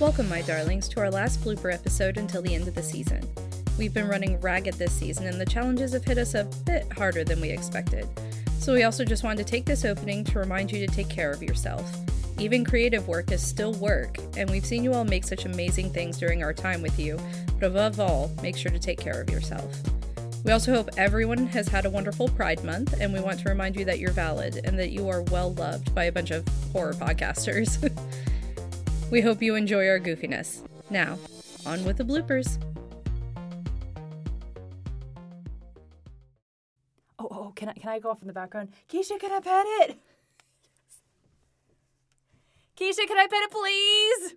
Welcome, my darlings, to our last blooper episode until the end of the season. We've been running ragged this season, and the challenges have hit us a bit harder than we expected. So, we also just wanted to take this opening to remind you to take care of yourself. Even creative work is still work, and we've seen you all make such amazing things during our time with you, but above all, make sure to take care of yourself. We also hope everyone has had a wonderful Pride Month, and we want to remind you that you're valid and that you are well loved by a bunch of horror podcasters. we hope you enjoy our goofiness. Now, on with the bloopers. Oh, oh, oh, can I can I go off in the background? Keisha, can I pet it? Keisha, can I pet it, please?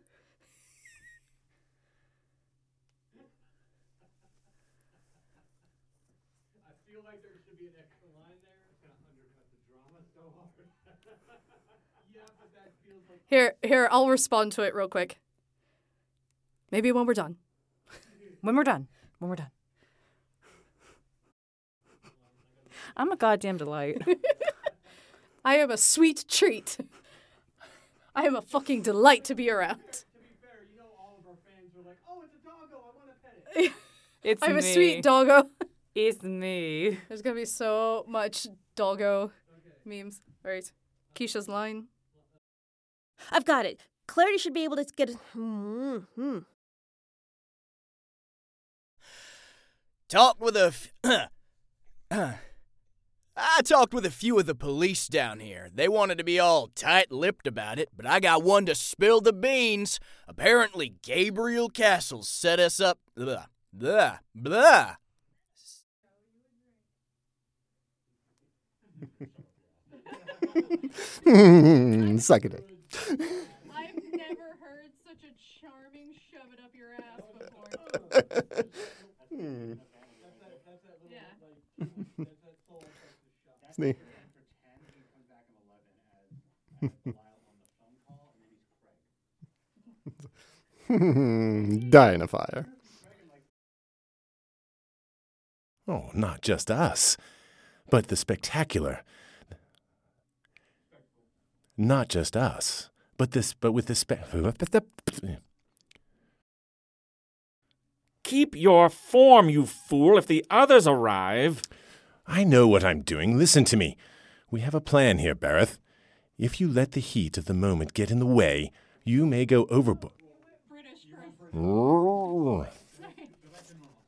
I feel like there should be an extra line there. It's gonna undercut the drama so hard. yeah, but that feels like Here, here, I'll respond to it real quick. Maybe when we're done. When we're done. When we're done. I'm a goddamn delight. I am a sweet treat. I am a fucking delight to be around. to be fair, you know all of our fans are like, oh, it's a doggo, I wanna pet it. It's I'm me. a sweet doggo. It's me. There's gonna be so much doggo memes. Right. Keisha's line. I've got it. Clarity should be able to get. Hmm. hmm. Talked with a. F- I talked with a few of the police down here. They wanted to be all tight lipped about it, but I got one to spill the beans. Apparently, Gabriel Castles set us up. Blah, blah, blah. Suck it. I've never heard such a charming shove it up your ass before. Hmm. yeah. Sneak. Dying of fire. Oh, not just us, but the spectacular. Not just us, but this, but with the spe. Keep your form, you fool, if the others arrive. I know what I'm doing. Listen to me. We have a plan here, Bareth. If you let the heat of the moment get in the way, you may go overboard.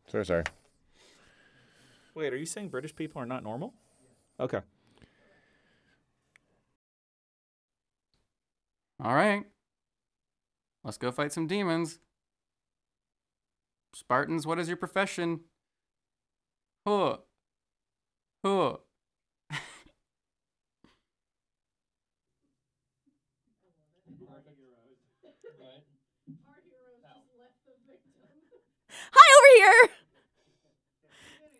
Sorry, sorry. Wait, are you saying British people are not normal? Okay. All right. Let's go fight some demons. Spartans, what is your profession? Huh. Huh. Hi over here.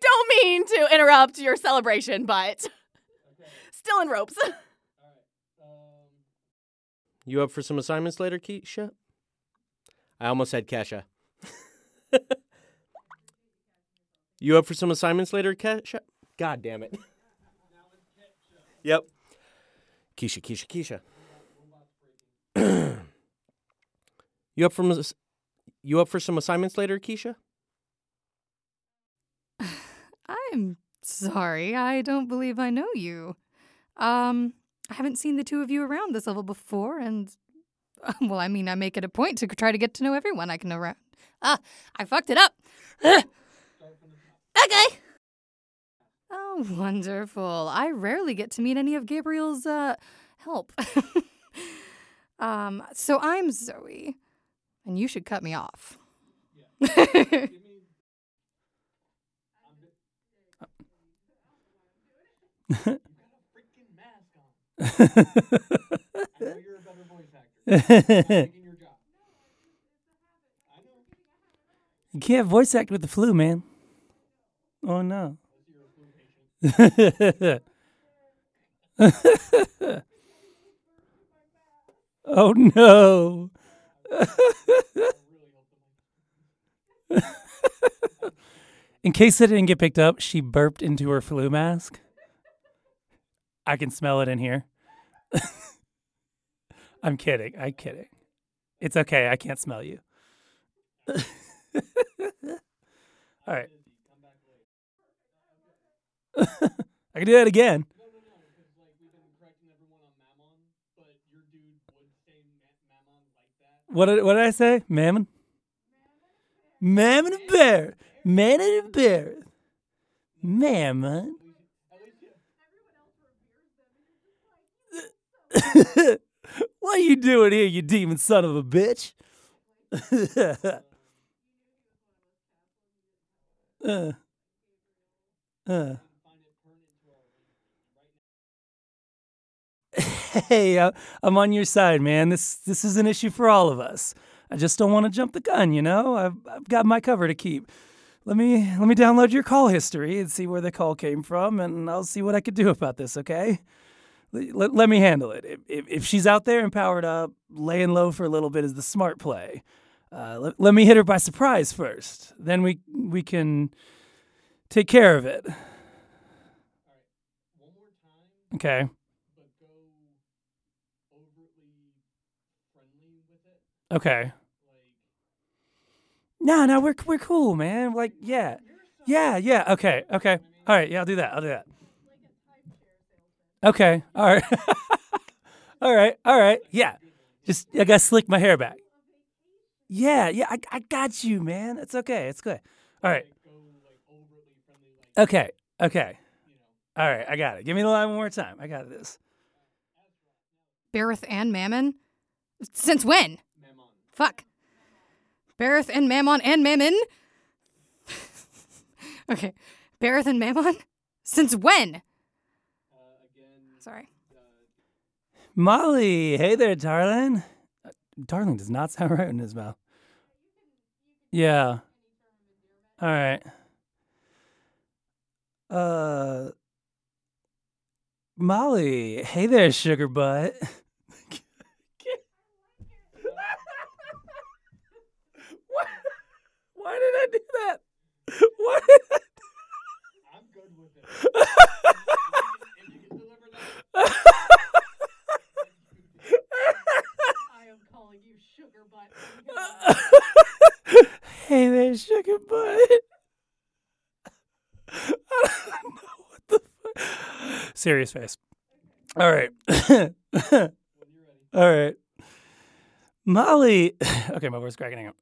Don't mean to interrupt your celebration, but still in ropes. You up for some assignments later, Keisha? I almost said Kesha. you up for some assignments later, Kesha? God damn it. yep. Keisha, Keisha, Keisha. you up for you up for some assignments later, Keisha? I'm sorry. I don't believe I know you. Um, I haven't seen the two of you around this level before, and well, I mean, I make it a point to try to get to know everyone I can around. Ah, I fucked it up. okay. Oh, wonderful. I rarely get to meet any of Gabriel's uh help. um, so I'm Zoe, and you should cut me off. You can't voice act with the flu, man. Oh no. oh no. In case it didn't get picked up, she burped into her flu mask. I can smell it in here. I'm kidding. I'm kidding. It's okay. I can't smell you. All right. I can do that again. What did, what did I say? Mammon? Mammon and bear. Man and bear. Mammon. what are you doing here, you demon son of a bitch? uh, uh. Hey, I'm on your side, man. This this is an issue for all of us. I just don't want to jump the gun, you know. I've I've got my cover to keep. Let me let me download your call history and see where the call came from, and I'll see what I could do about this. Okay? Let, let me handle it. If, if, she's out there and powered up, laying low for a little bit is the smart play. Uh, let, let me hit her by surprise first. Then we we can take care of it. Okay. Okay. No, no, we're we're cool, man. Like, yeah, yeah, yeah. Okay, okay. All right, yeah, I'll do that. I'll do that. Okay. All right. all right. All right. Yeah. Just I gotta slick my hair back. Yeah, yeah. I I got you, man. It's okay. It's good. All right. Okay. Okay. All right. I got it. Give me the line one more time. I got this. Bareth and Mammon? Since when? Mammon. Fuck. Bareth and Mammon and Mammon? okay. Bareth and Mammon? Since when? Sorry. Molly, hey there, darling. Uh, darling does not sound right in his mouth. Yeah. All right. Uh, Molly, hey there, sugar butt. Why, why did I do that? Why did I I'm good with it. If you can deliver that. I am calling you sugar butt. hey there, sugar butt. I don't know what the fuck. Serious face. All right. All right. Molly. Okay, my voice is cracking out.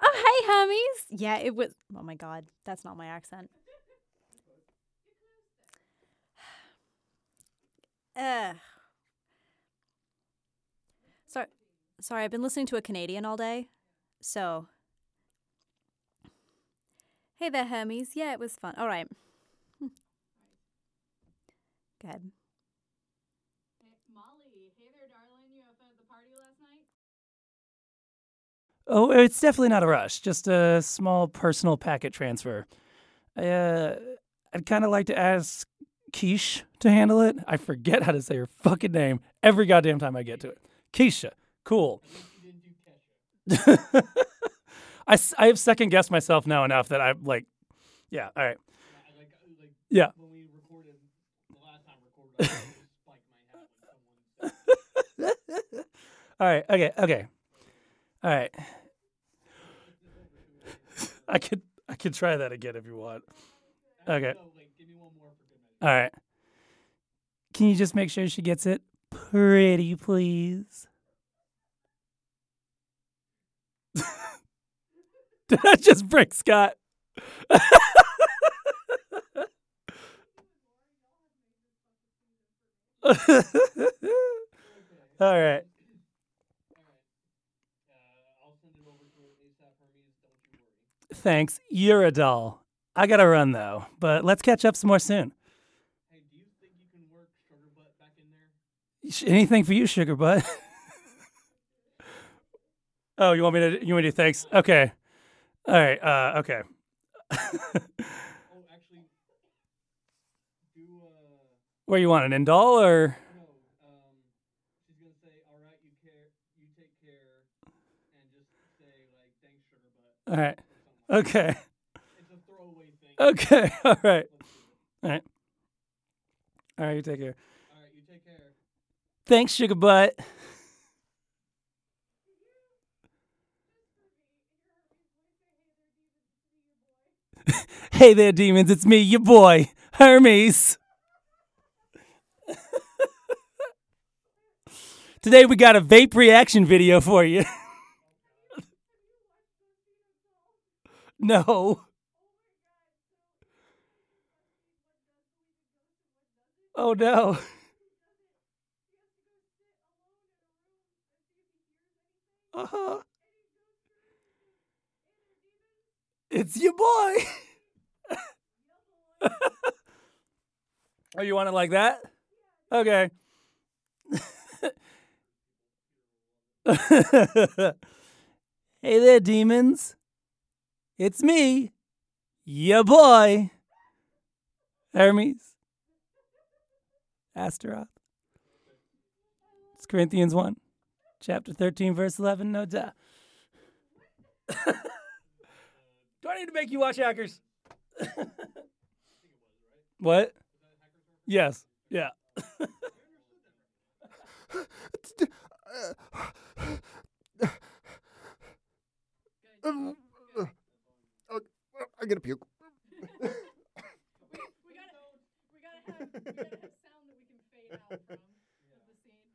Oh, hey, homies. Yeah, it was. Oh my god, that's not my accent. Uh, Sorry, sorry. I've been listening to a Canadian all day, so. Hey there, Hermes. Yeah, it was fun. All right. Go ahead. Oh, it's definitely not a rush. Just a small personal packet transfer. I, uh, I'd kind of like to ask Keish to handle it. I forget how to say her fucking name every goddamn time I get to it. Keisha. Cool. I, I have second guessed myself now enough that I'm like, yeah, all right. Yeah. Uh, when we recorded the last time we recorded, I just spiked my hat when someone All right. Okay. Okay. All right. I could I could try that again if you want. Okay. All right. Can you just make sure she gets it pretty, please? I just break Scott? All right. Thanks. You're a doll. I gotta run though, but let's catch up some more soon. Sh- Anything for you, sugar butt? oh, you want me to? You want me to? Thanks. Okay. All right. Uh, okay. Oh, actually, do uh... where you want an indol or? No, um, she's gonna say, "All right, you care, you take care," and just say like thanks sugar butt. All right. Okay. It's a throwaway thing. Okay. All right. All right. All right. You take care. All right, you take care. Thanks, sugar butt. hey there, demons. It's me, your boy, Hermes. Today we got a vape reaction video for you. no. Oh no. Uh-huh. It's your boy. oh, you want it like that? Okay. hey there, demons. It's me, your boy, Hermes. Astaroth. It's Corinthians 1, chapter 13, verse 11, no doubt. Do I need to make you watch Hackers? what? Yes. Yeah. Um, I'm gonna puke. We gotta, we gotta have, we gotta have sound that we can fade out from of the scene.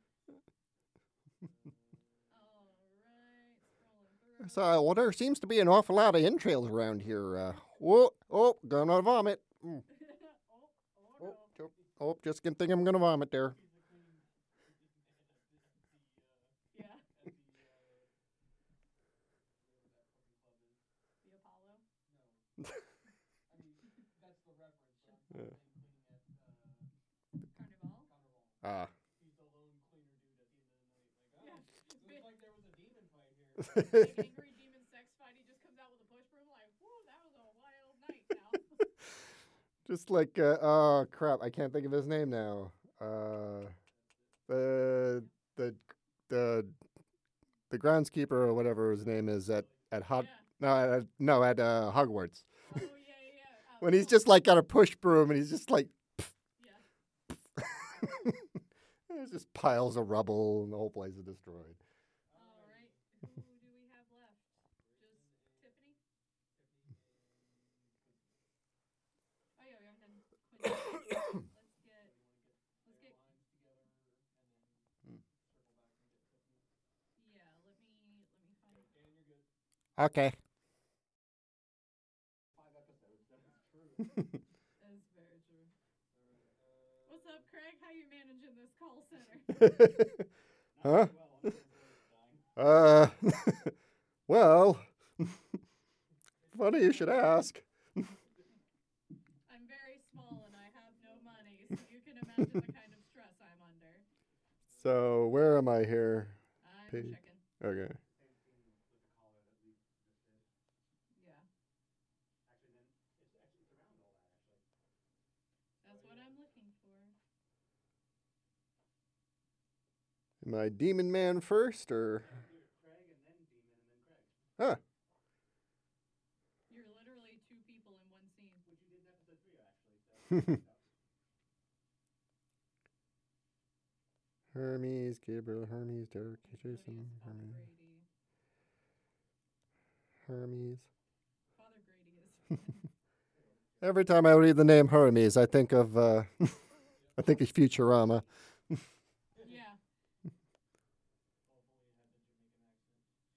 So well, there seems to be an awful lot of entrails around here. Uh, whoa, oh, gonna vomit. Mm. Oh, jo- oh, just gonna think I'm gonna vomit there. Yeah. The Apollo? I mean, that's the reference. Carnival? Ah. Angry demon sex fight, he just comes out with a push broom like, whoa, that was a wild night now. Just like, uh, oh crap, I can't think of his name now. Uh, the the the the groundskeeper or whatever his name is at at Hog no at, no at uh, Hogwarts. when he's just like got a push broom and he's just like. There's just piles of rubble and the whole place is destroyed. Oh yeah, we haven't done Quinn yet. let's get, let's get. Yeah, let me, let me find. Okay. That's very true. What's up, Craig? How you managing this call center? huh? Uh, well, funny you should ask. I'm very small and I have no money, so you can imagine the kind of stress I'm under. So where am I here? I'm Page- checking. Okay. Yeah. That's what I'm looking for. Am I Demon Man first or? Huh. You're literally two people in one scene. Which you did in episode three, actually. Hermes, Gabriel, Hermes, Derek, Jason, Hermes. Hermes. Father Grady is. Every time I read the name Hermes, I think of uh, I think of Futurama. yeah.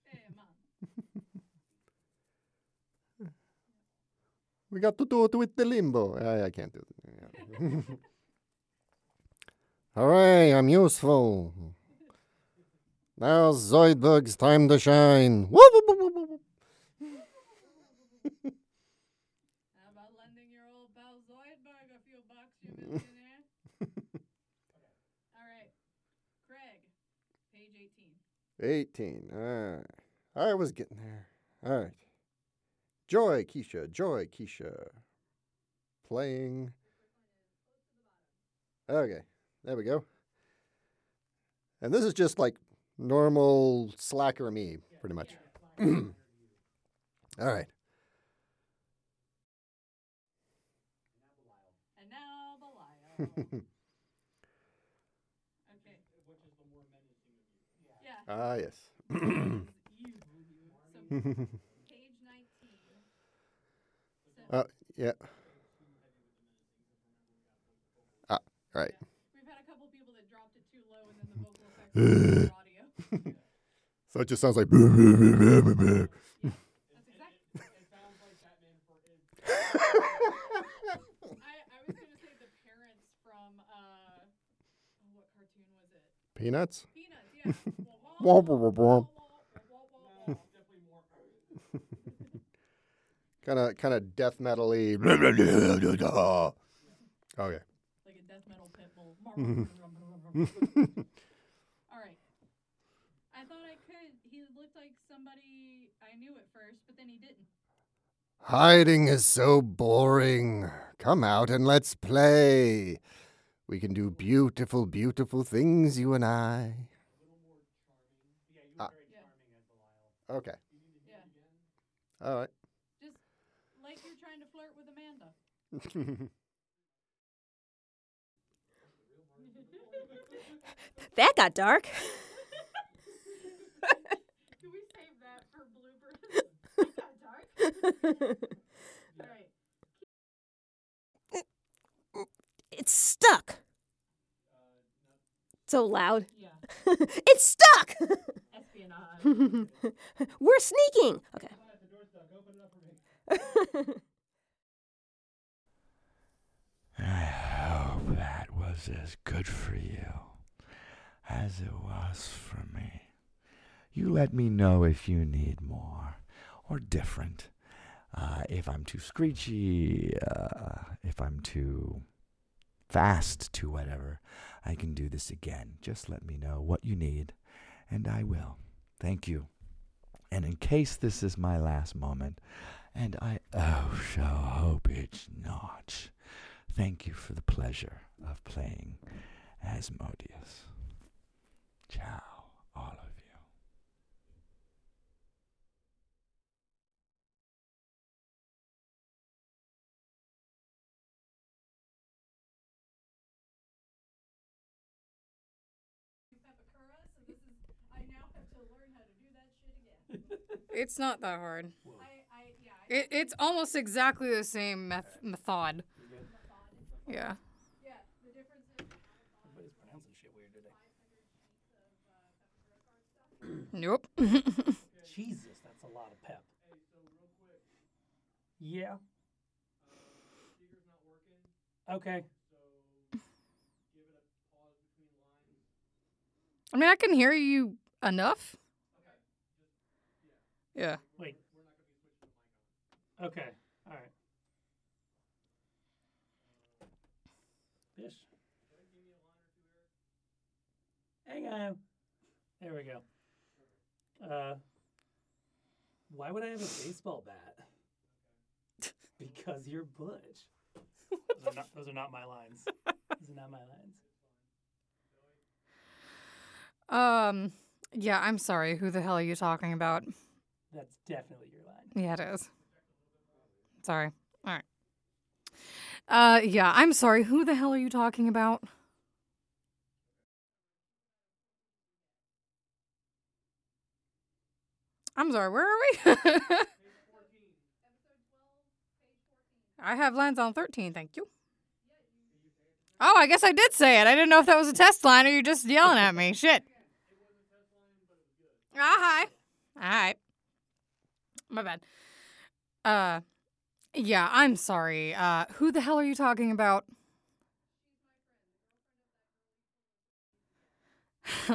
Hey, mom. We got to do it with the limbo. I, I can't do it. Yeah. Hooray, I'm useful. Now Zoidberg's time to shine. Whoop, whoop, whoop, whoop, whoop. How about lending your old pal Zoidberg a few bucks, you millionaire? All right. Craig, page 18. 18. All right. I was getting there. All right. Joy, Keisha. Joy, Keisha. Playing. Okay. There we go. And this is just like normal slacker me, pretty much. All right. And now Belial. okay. Which is the more menacing of you? Yeah. Ah, yes. So page 19. So uh, yeah. Ah, right. we've had a couple people that dropped it too low and then the vocal effects were audio. So it just sounds like. "Boo, boo, boo, boo, boo, boo." That's exactly. It sounds like Batman for I, I was going to say the parents from, uh, oh, what cartoon was it? Peanuts? Peanuts, yeah. Womp, womp, womp. Kind of, kind of death metal-y. okay. Like a death metal pit bull. All right. I thought I could. He looked like somebody I knew at first, but then he didn't. Hiding is so boring. Come out and let's play. We can do beautiful, beautiful things, you and I. Ah. Okay. Yeah. All right. Just like you're trying to flirt with Amanda. That got dark. Can we save that for bloopers? That got dark. All right. It's stuck. So loud. Yeah. it's stuck. We're sneaking. Okay. I hope that was as good for you as it was for me. You let me know if you need more or different. Uh, if I'm too screechy, uh, if I'm too fast to whatever, I can do this again. Just let me know what you need, and I will. Thank you. And in case this is my last moment, and I oh so hope it's not, thank you for the pleasure of playing Asmodeus. Ciao, all of you. Papakura, so this is. I now have to learn how to do that shit again. It's not that hard. I, I, yeah. I It, it's almost exactly the same meth- method. Yeah. Yeah, the difference is. Everybody's pronouncing shit weird today. Nope. Jesus, that's a lot of pep. Yeah. Okay. I mean, I can hear you enough. Yeah. Wait. Okay. All right. Bish. Hang on. There we go. Uh, why would I have a baseball bat? because you're Butch. Those are, not, those are not my lines. Those are not my lines. Um. Yeah. I'm sorry. Who the hell are you talking about? That's definitely your line. Yeah, it is. Sorry. All right. Uh. Yeah. I'm sorry. Who the hell are you talking about? I'm sorry. Where are we? I have lines on 13. Thank you. Oh, I guess I did say it. I didn't know if that was a test line or you're just yelling at me. Shit. Ah, hi. All right. My bad. Uh, yeah, I'm sorry. Uh, who the hell are you talking about?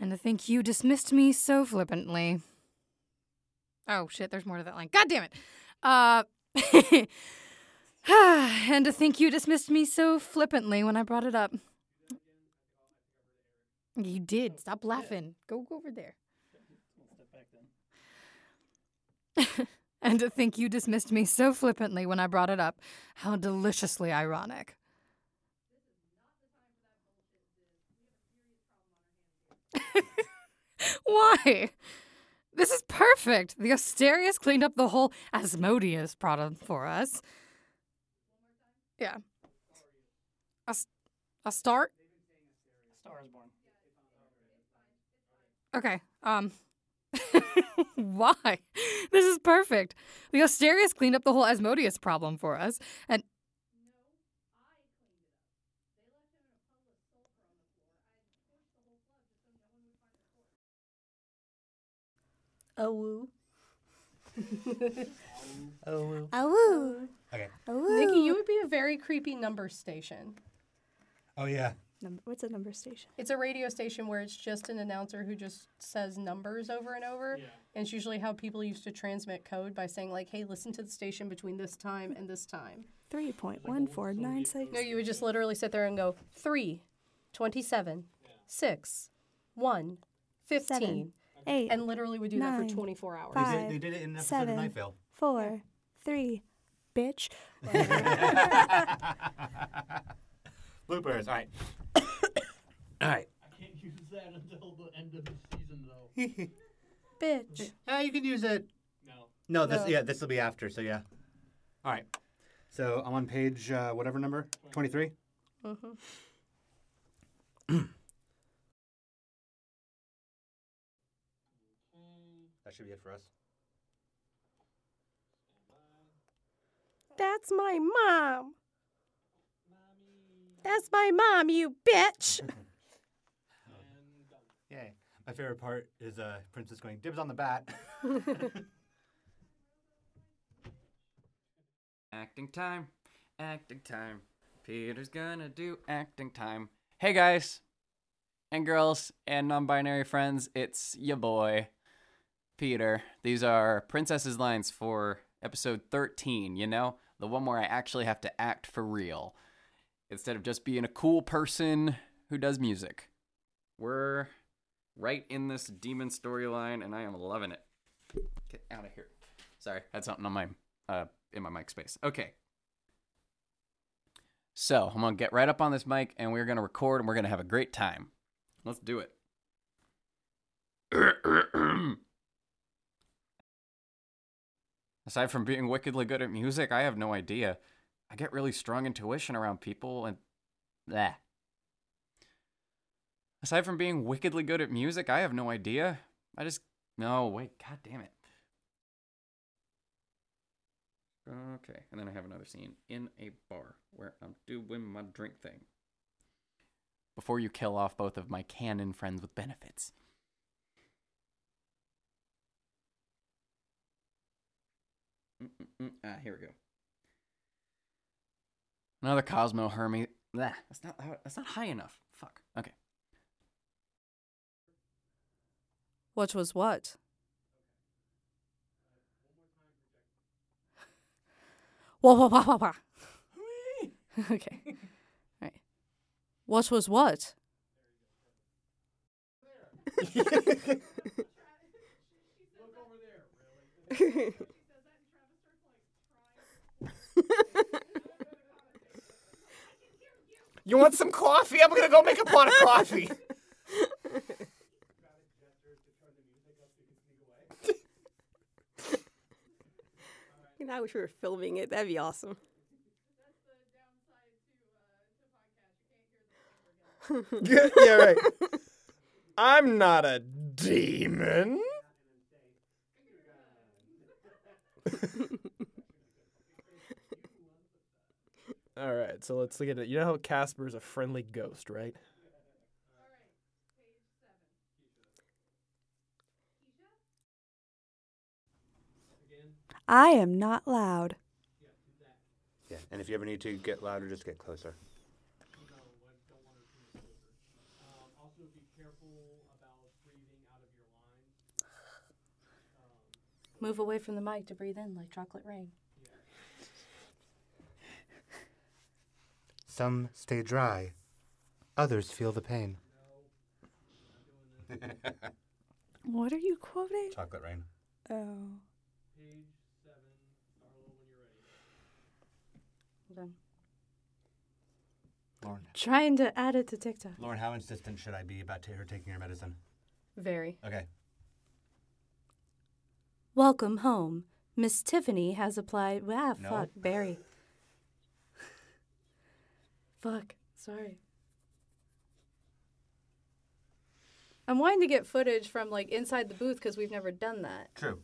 and to think you dismissed me so flippantly. Oh shit, there's more to that line. God damn it. Uh, and to think you dismissed me so flippantly when I brought it up. You did. Stop laughing. Go, go over there. Step back then. And to think you dismissed me so flippantly when I brought it up. How deliciously ironic. Why? This is perfect. The Asterius cleaned up the whole Asmodeus problem for us. Yeah. A, a star? Star is born. Okay. Um. why? This is perfect. The Asterius cleaned up the whole Asmodeus problem for us, and Oh woo. Oh, woo. Oh woo. Okay. Oh. Nikki, you would be a very creepy number station. Oh yeah. Number, what's a number station? It's a radio station where it's just an announcer who just says numbers over and over. And it's usually how people used to transmit code by saying, like, hey, listen to the station between this time and this time. Three point one four nine six. No, you would just literally sit there and go, 3, 27, 6, 1, 15. Seven, eight, and literally would do that for 24 hours. They did- they did it in an episode of seven, Night Vale. Four, three, bitch. Bloopers. All right. All right. I can't use that until the end of the season, though. Bitch. Yeah, you can use it. No. No, this No. yeah, this will be after. So yeah. All right. So I'm on page uh, whatever number, twenty three. Mm-hmm. That should be it for us. That's my mom. That's my mom, you bitch. My favorite part is uh, Princess going dibs on the bat. Acting time. Acting time. Peter's gonna do acting time. Hey guys and girls and non binary friends, it's your boy, Peter. These are Princess's lines for episode 13, you know? The one where I actually have to act for real instead of just being a cool person who does music. We're right in this demon storyline and I am loving it. Get out of here. Sorry, had something on my uh in my mic space. Okay. So I'm gonna get right up on this mic and we're gonna record and we're gonna have a great time. Let's do it. Aside from being wickedly good at music, I have no idea. I get really strong intuition around people and that. Aside from being wickedly good at music, I have no idea. I just no wait, god damn it. Okay, and then I have another scene in a bar where I'm doing my drink thing. Before you kill off both of my canon friends with benefits. Mm-mm-mm. Ah, here we go. Another Cosmo Hermes. That's not that's not high enough. Fuck. Okay. What was what? Whoa, whoa, whoa, whoa, whoa. okay. All right. What was what? You want some coffee? I'm gonna go make a pot of coffee. I wish we were filming it. That'd be awesome. Uh, yeah, yeah, right. I'm not a demon. All right, so let's look at it. You know how Casper's a friendly ghost, right? I am not loud. Yeah, and if you ever need to get louder, just get closer. also, be careful about breathing out of your lines. Move away from the mic to breathe in like chocolate rain. Some stay dry, others feel the pain. What are you quoting? Chocolate rain. Oh. Page seven, Arlo, when you're ready. Done. Lauren, Trying to add it to TikTok. Lauren, how insistent should I be about ta- her taking her medicine? Very. Okay. Welcome home. Miss Tiffany has applied. Ah, No. fuck, Barry. fuck, sorry. I'm wanting to get footage from like inside the booth because we've never done that. True.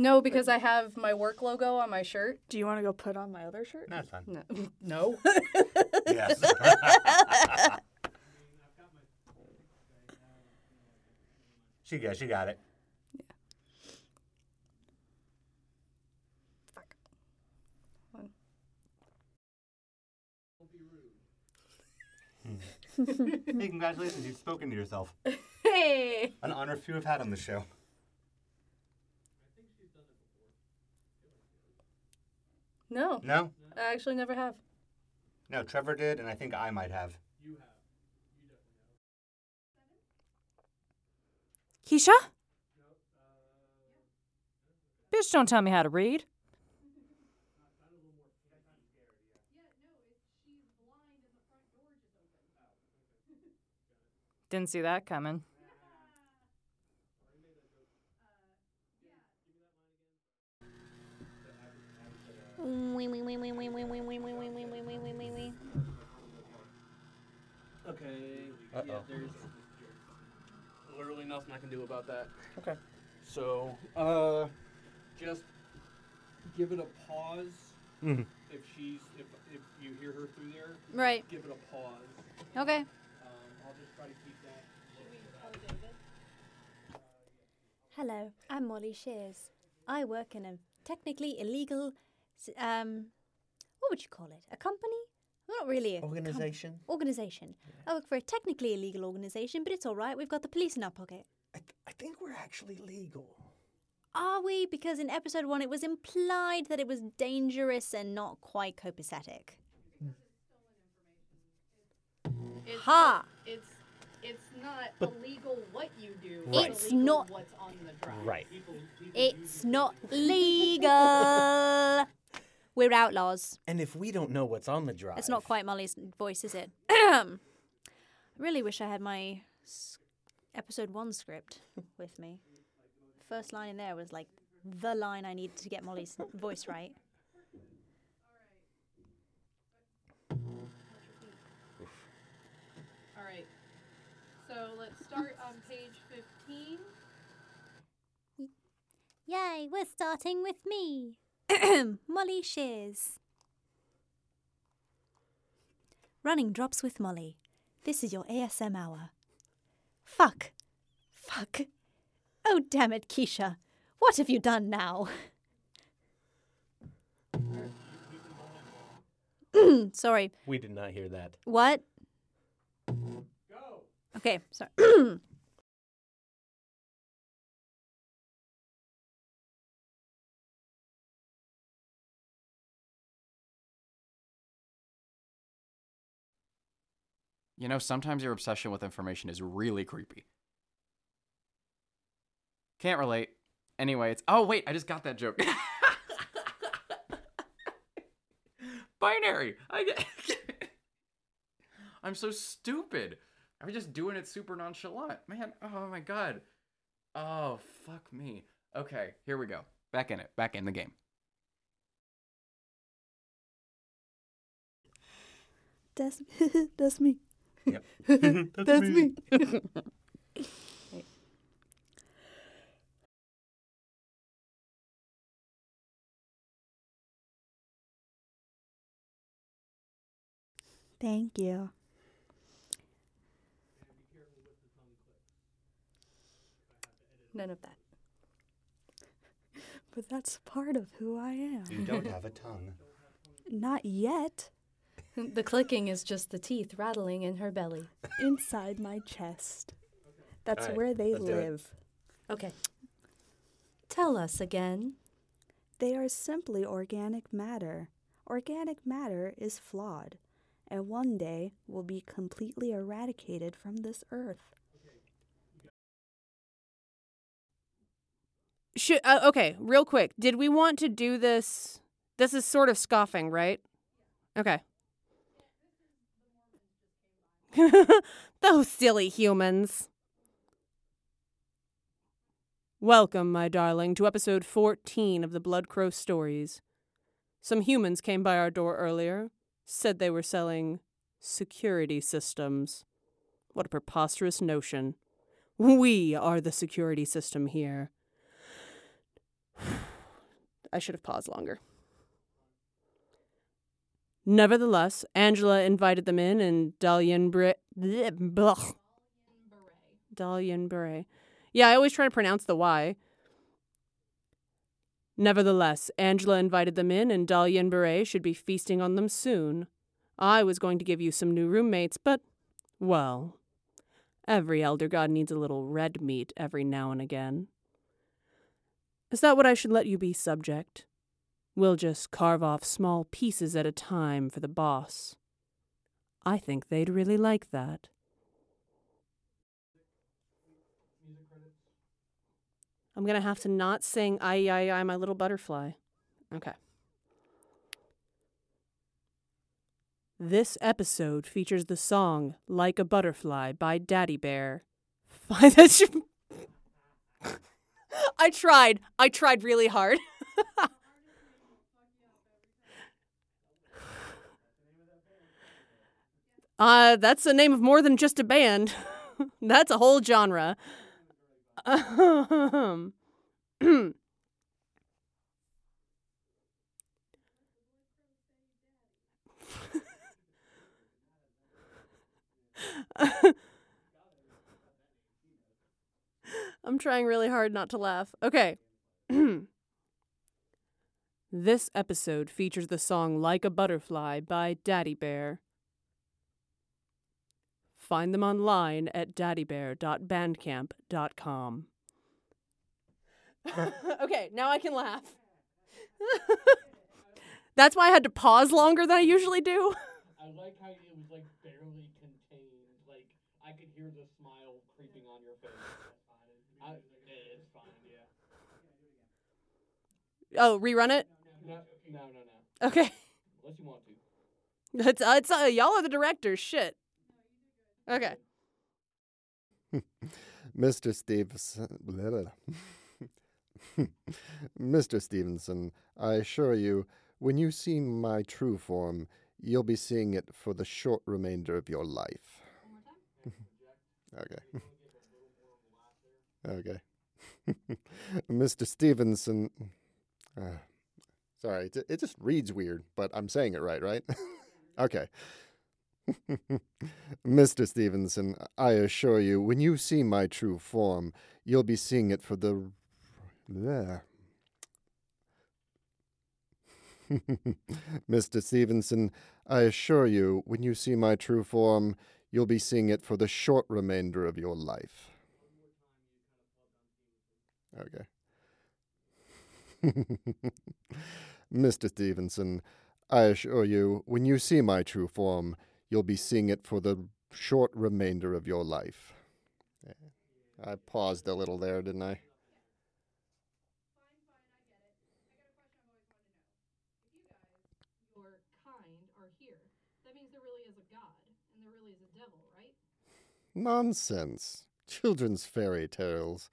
No, because I have my work logo on my shirt. Do you want to go put on my other shirt? No, it's fine. No. no. Yes. she got. She got it. Yeah. Fuck. hey, congratulations! You've spoken to yourself. Hey. An honor few have had on the show. No. No, I actually never have. no. Trevor did, and I think I might have. You have. You definitely have. Keisha? Uh, Bitch, don't tell me how to read. Didn't see that coming. Okay. Uh-oh. Yeah, there's literally nothing I can do about that. Okay. So, uh, just give it a pause. Mm-hmm. Mhm. If she's, if if you hear her through there, Right. Give it a pause. Okay. Um, I'll just try to keep that. Hello, I'm Molly Shears. I work in a technically illegal, s- um, what would you call it? A company? Well, not really. A com- Organization? organization. I work for a technically illegal organization, but it's all right. We've got the police in our pocket. I think we're actually legal. Are we? Because in episode one, it was implied that it was dangerous and not quite copacetic. It's Ha! It's it's not But- illegal what you do. Right. It's It's illegal not- what's on the drive. Right. It's not legal. We're outlaws. And if we don't know what's on the drive, It's not quite Molly's voice, is it? I really wish I had my episode one script with me. First line in there was like the line I needed to get Molly's voice right. All right. So let's start on page 15. Yay, we're starting with me. Molly Shears. Running drops with Molly. This is your ASM hour. Fuck. Fuck. Oh, damn it, Keisha. What have you done now? Sorry. We did not hear that. What? Go. Okay, sorry. You know, sometimes your obsession with information is really creepy. Can't relate. Anyway, it's. Oh, wait, I just got that joke. Binary! I. I'm so stupid. I'm just doing it super nonchalant. Man, oh my god. Oh, fuck me. Okay, here we go. Back in it. Back in the game. That's that's me. Yep. that's, me. Thank you. None of that. But that's part of who I am. You don't have a tongue. Not yet. The clicking is just the teeth rattling in her belly. Inside my chest. That's Alright, where they let's do it. live. Okay. Tell us again. They are simply organic matter. Organic matter is flawed, and one day will be completely eradicated from this earth. Should, uh, okay, real quick. Did we want to do this? This is sort of scoffing, right? Okay. Those silly humans. Welcome, my darling, to episode 14 of the Blood Crow Stories. Some humans came by our door earlier, said they were selling security systems. What a preposterous notion. We are the security system here. I should have paused longer. Nevertheless, Angela invited them in, and Dalian Bre-. Dalian Beret. Yeah, I always try to pronounce the Y. Nevertheless, Angela invited them in, and Dahlia and Beret should be feasting on them soon. I was going to give you some new roommates, but, well, every elder god needs a little red meat every now and again. Is that what I should let you be, subject? We'll just carve off small pieces at a time for the boss. I think they'd really like that. I'm gonna have to not sing I I I my little butterfly. Okay. This episode features the song Like a Butterfly by Daddy Bear. I tried. I tried really hard. uh, that's the name of more than just a band. that's a whole genre. I'm trying really hard not to laugh. Okay. this episode features the song Like a Butterfly by Daddy Bear. Find them online at daddybear.bandcamp.com. okay, now I can laugh. That's why I had to pause longer than I usually do. I like how it was like barely contained. Like I could hear the smile creeping on your face. I, it's fine, yeah. Oh, rerun it? No, no, no, no. Okay. Unless you want to. It's, uh, it's uh, y'all are the directors. Shit. Okay. Mr. Stevenson. Mr. Stevenson, I assure you, when you see my true form, you'll be seeing it for the short remainder of your life. okay. okay. Mr. Stevenson. Uh, sorry, it, it just reads weird, but I'm saying it right, right? okay. Mr. Stevenson, I assure you, when you see my true form, you'll be seeing it for the. There. Mr. Stevenson, I assure you, when you see my true form, you'll be seeing it for the short remainder of your life. Okay. Mr. Stevenson, I assure you, when you see my true form, you'll be seeing it for the short remainder of your life. I paused a little there, didn't I? Your kind are here. That means there really is a god, and there really is a devil, right? Nonsense. Children's fairy tales.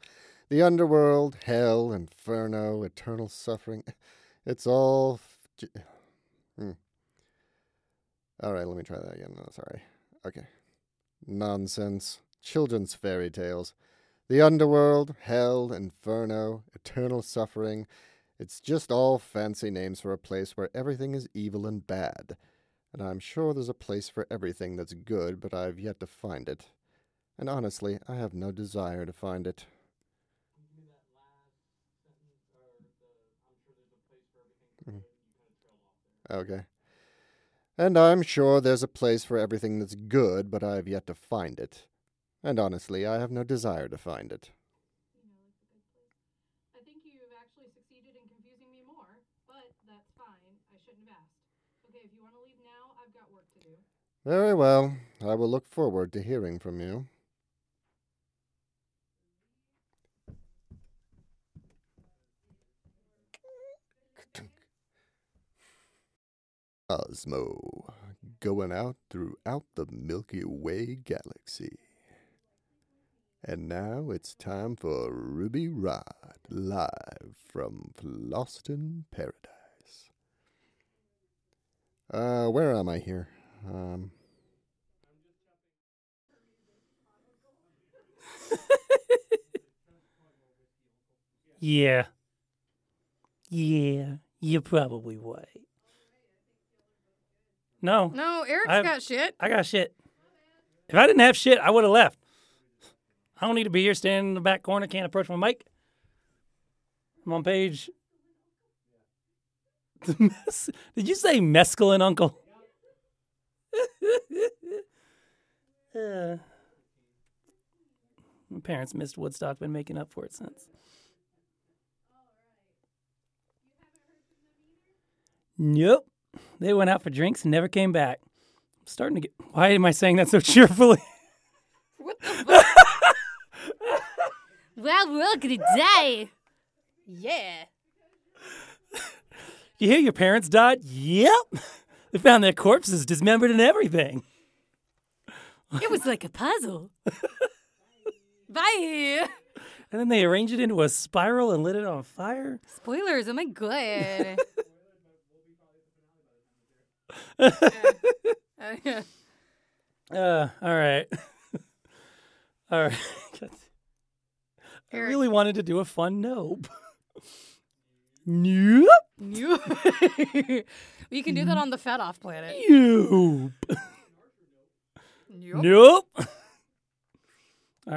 The underworld, hell, inferno, eternal suffering. It's all. F-. All right, let me try that again. No, sorry. Okay. Nonsense. Children's fairy tales. The underworld, hell, inferno, eternal suffering. It's just all fancy names for a place where everything is evil and bad. And I'm sure there's a place for everything that's good, but I've yet to find it. And honestly, I have no desire to find it. Mhm. Okay. And I'm sure there's a place for everything that's good, but I have yet to find it. And honestly, I have no desire to find it. I think you've actually succeeded in confusing me more, but that's fine. I shouldn't have asked. Okay, if you want to leave now, I've got work to do. Very well. I will look forward to hearing from you. Cosmo, going out throughout the Milky Way galaxy. And now it's time for Ruby Rhod, live from Fhloston Paradise. Uh, where am I here? Um, Yeah. Yeah, you're probably right. No. No, Eric's I've- got shit. I got shit. If I didn't have shit, I would have left. I don't need to be here standing in the back corner, can't approach my mic. I'm on page. Did you say mescaline, Uncle? Uh, my parents missed Woodstock, been making up for it since. Nope. They went out for drinks and never came back. I'm starting to get. Why am I saying that so cheerfully? Well, we're all gonna die. Yeah. You hear your parents died? Yep. They found their corpses dismembered and everything. It was like a puzzle. Bye. And then they arranged it into a spiral and lit it on fire. Spoilers. Oh my god. Uh, yeah. Uh, all right. all right. I really wanted to do a fun nope. nope. You- you can do that on the Fed Off planet. Nope. Yup. Nope. All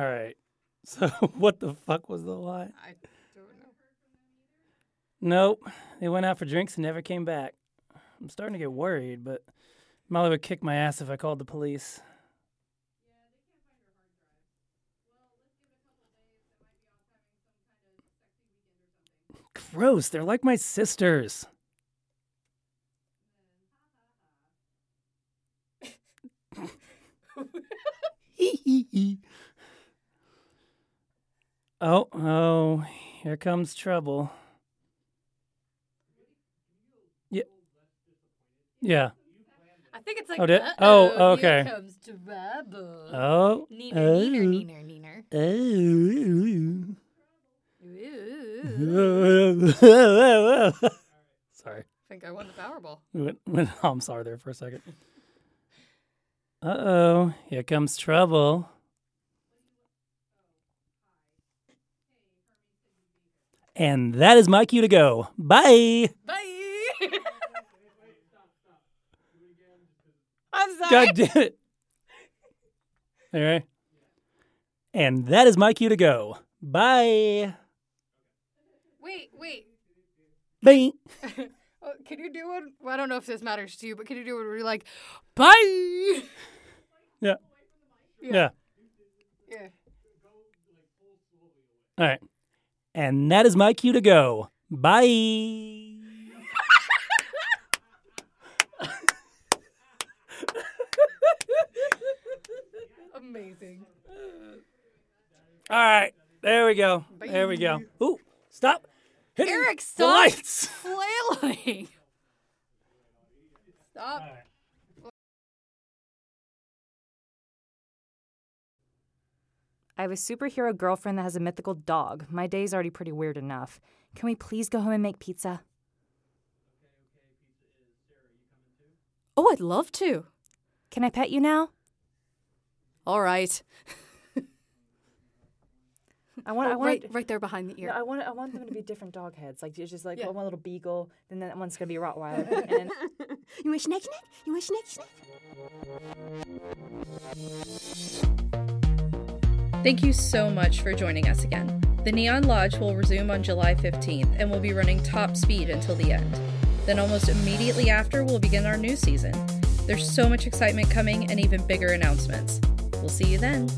right. So what the fuck was the lie? I don't know. Nope. They went out for drinks and never came back. I'm starting to get worried, but Molly would kick my ass if I called the police. Gross. They're like my sisters. oh, oh, here comes trouble. Yeah. I think it's like. Oh, did- "Uh-oh, oh, here okay. comes trouble. Oh. Neener, oh. neener, neener, neener. Oh. Sorry. I think I won the Powerball. We Went, went, oh, I'm sorry there for a second. Uh oh, here comes trouble. And that is my cue to go. Bye. Bye. I'm sorry. God damn it. All right. And that is my cue to go. Bye. Wait, wait. Bye. Oh, can you do one? Well, I don't know if this matters to you, but can you do one where you're like, bye? Yeah. Yeah. Yeah. Yeah. All right. And that is my cue to go. Bye. Amazing. All right. There we go. There we go. Ooh, stop. Hitting Eric, the stop lights. flailing. Stop. I have a superhero girlfriend that has a mythical dog. My day's already pretty weird enough. Can we please go home and make pizza? Oh, I'd love to. Can I pet you now? All right. I want. Oh, I want right, right there behind the ear. No, I want. I want them to be different dog heads. Like it's just like Yeah. Oh, one little beagle, then that one's gonna be a Rottweiler. and then You want snake snake? You want snake snake? Thank you so much for joining us again. The Neon Lodge will resume on July 15th and will be running top speed until the end. Then, almost immediately after, we'll begin our new season. There's so much excitement coming and even bigger announcements. We'll see you then.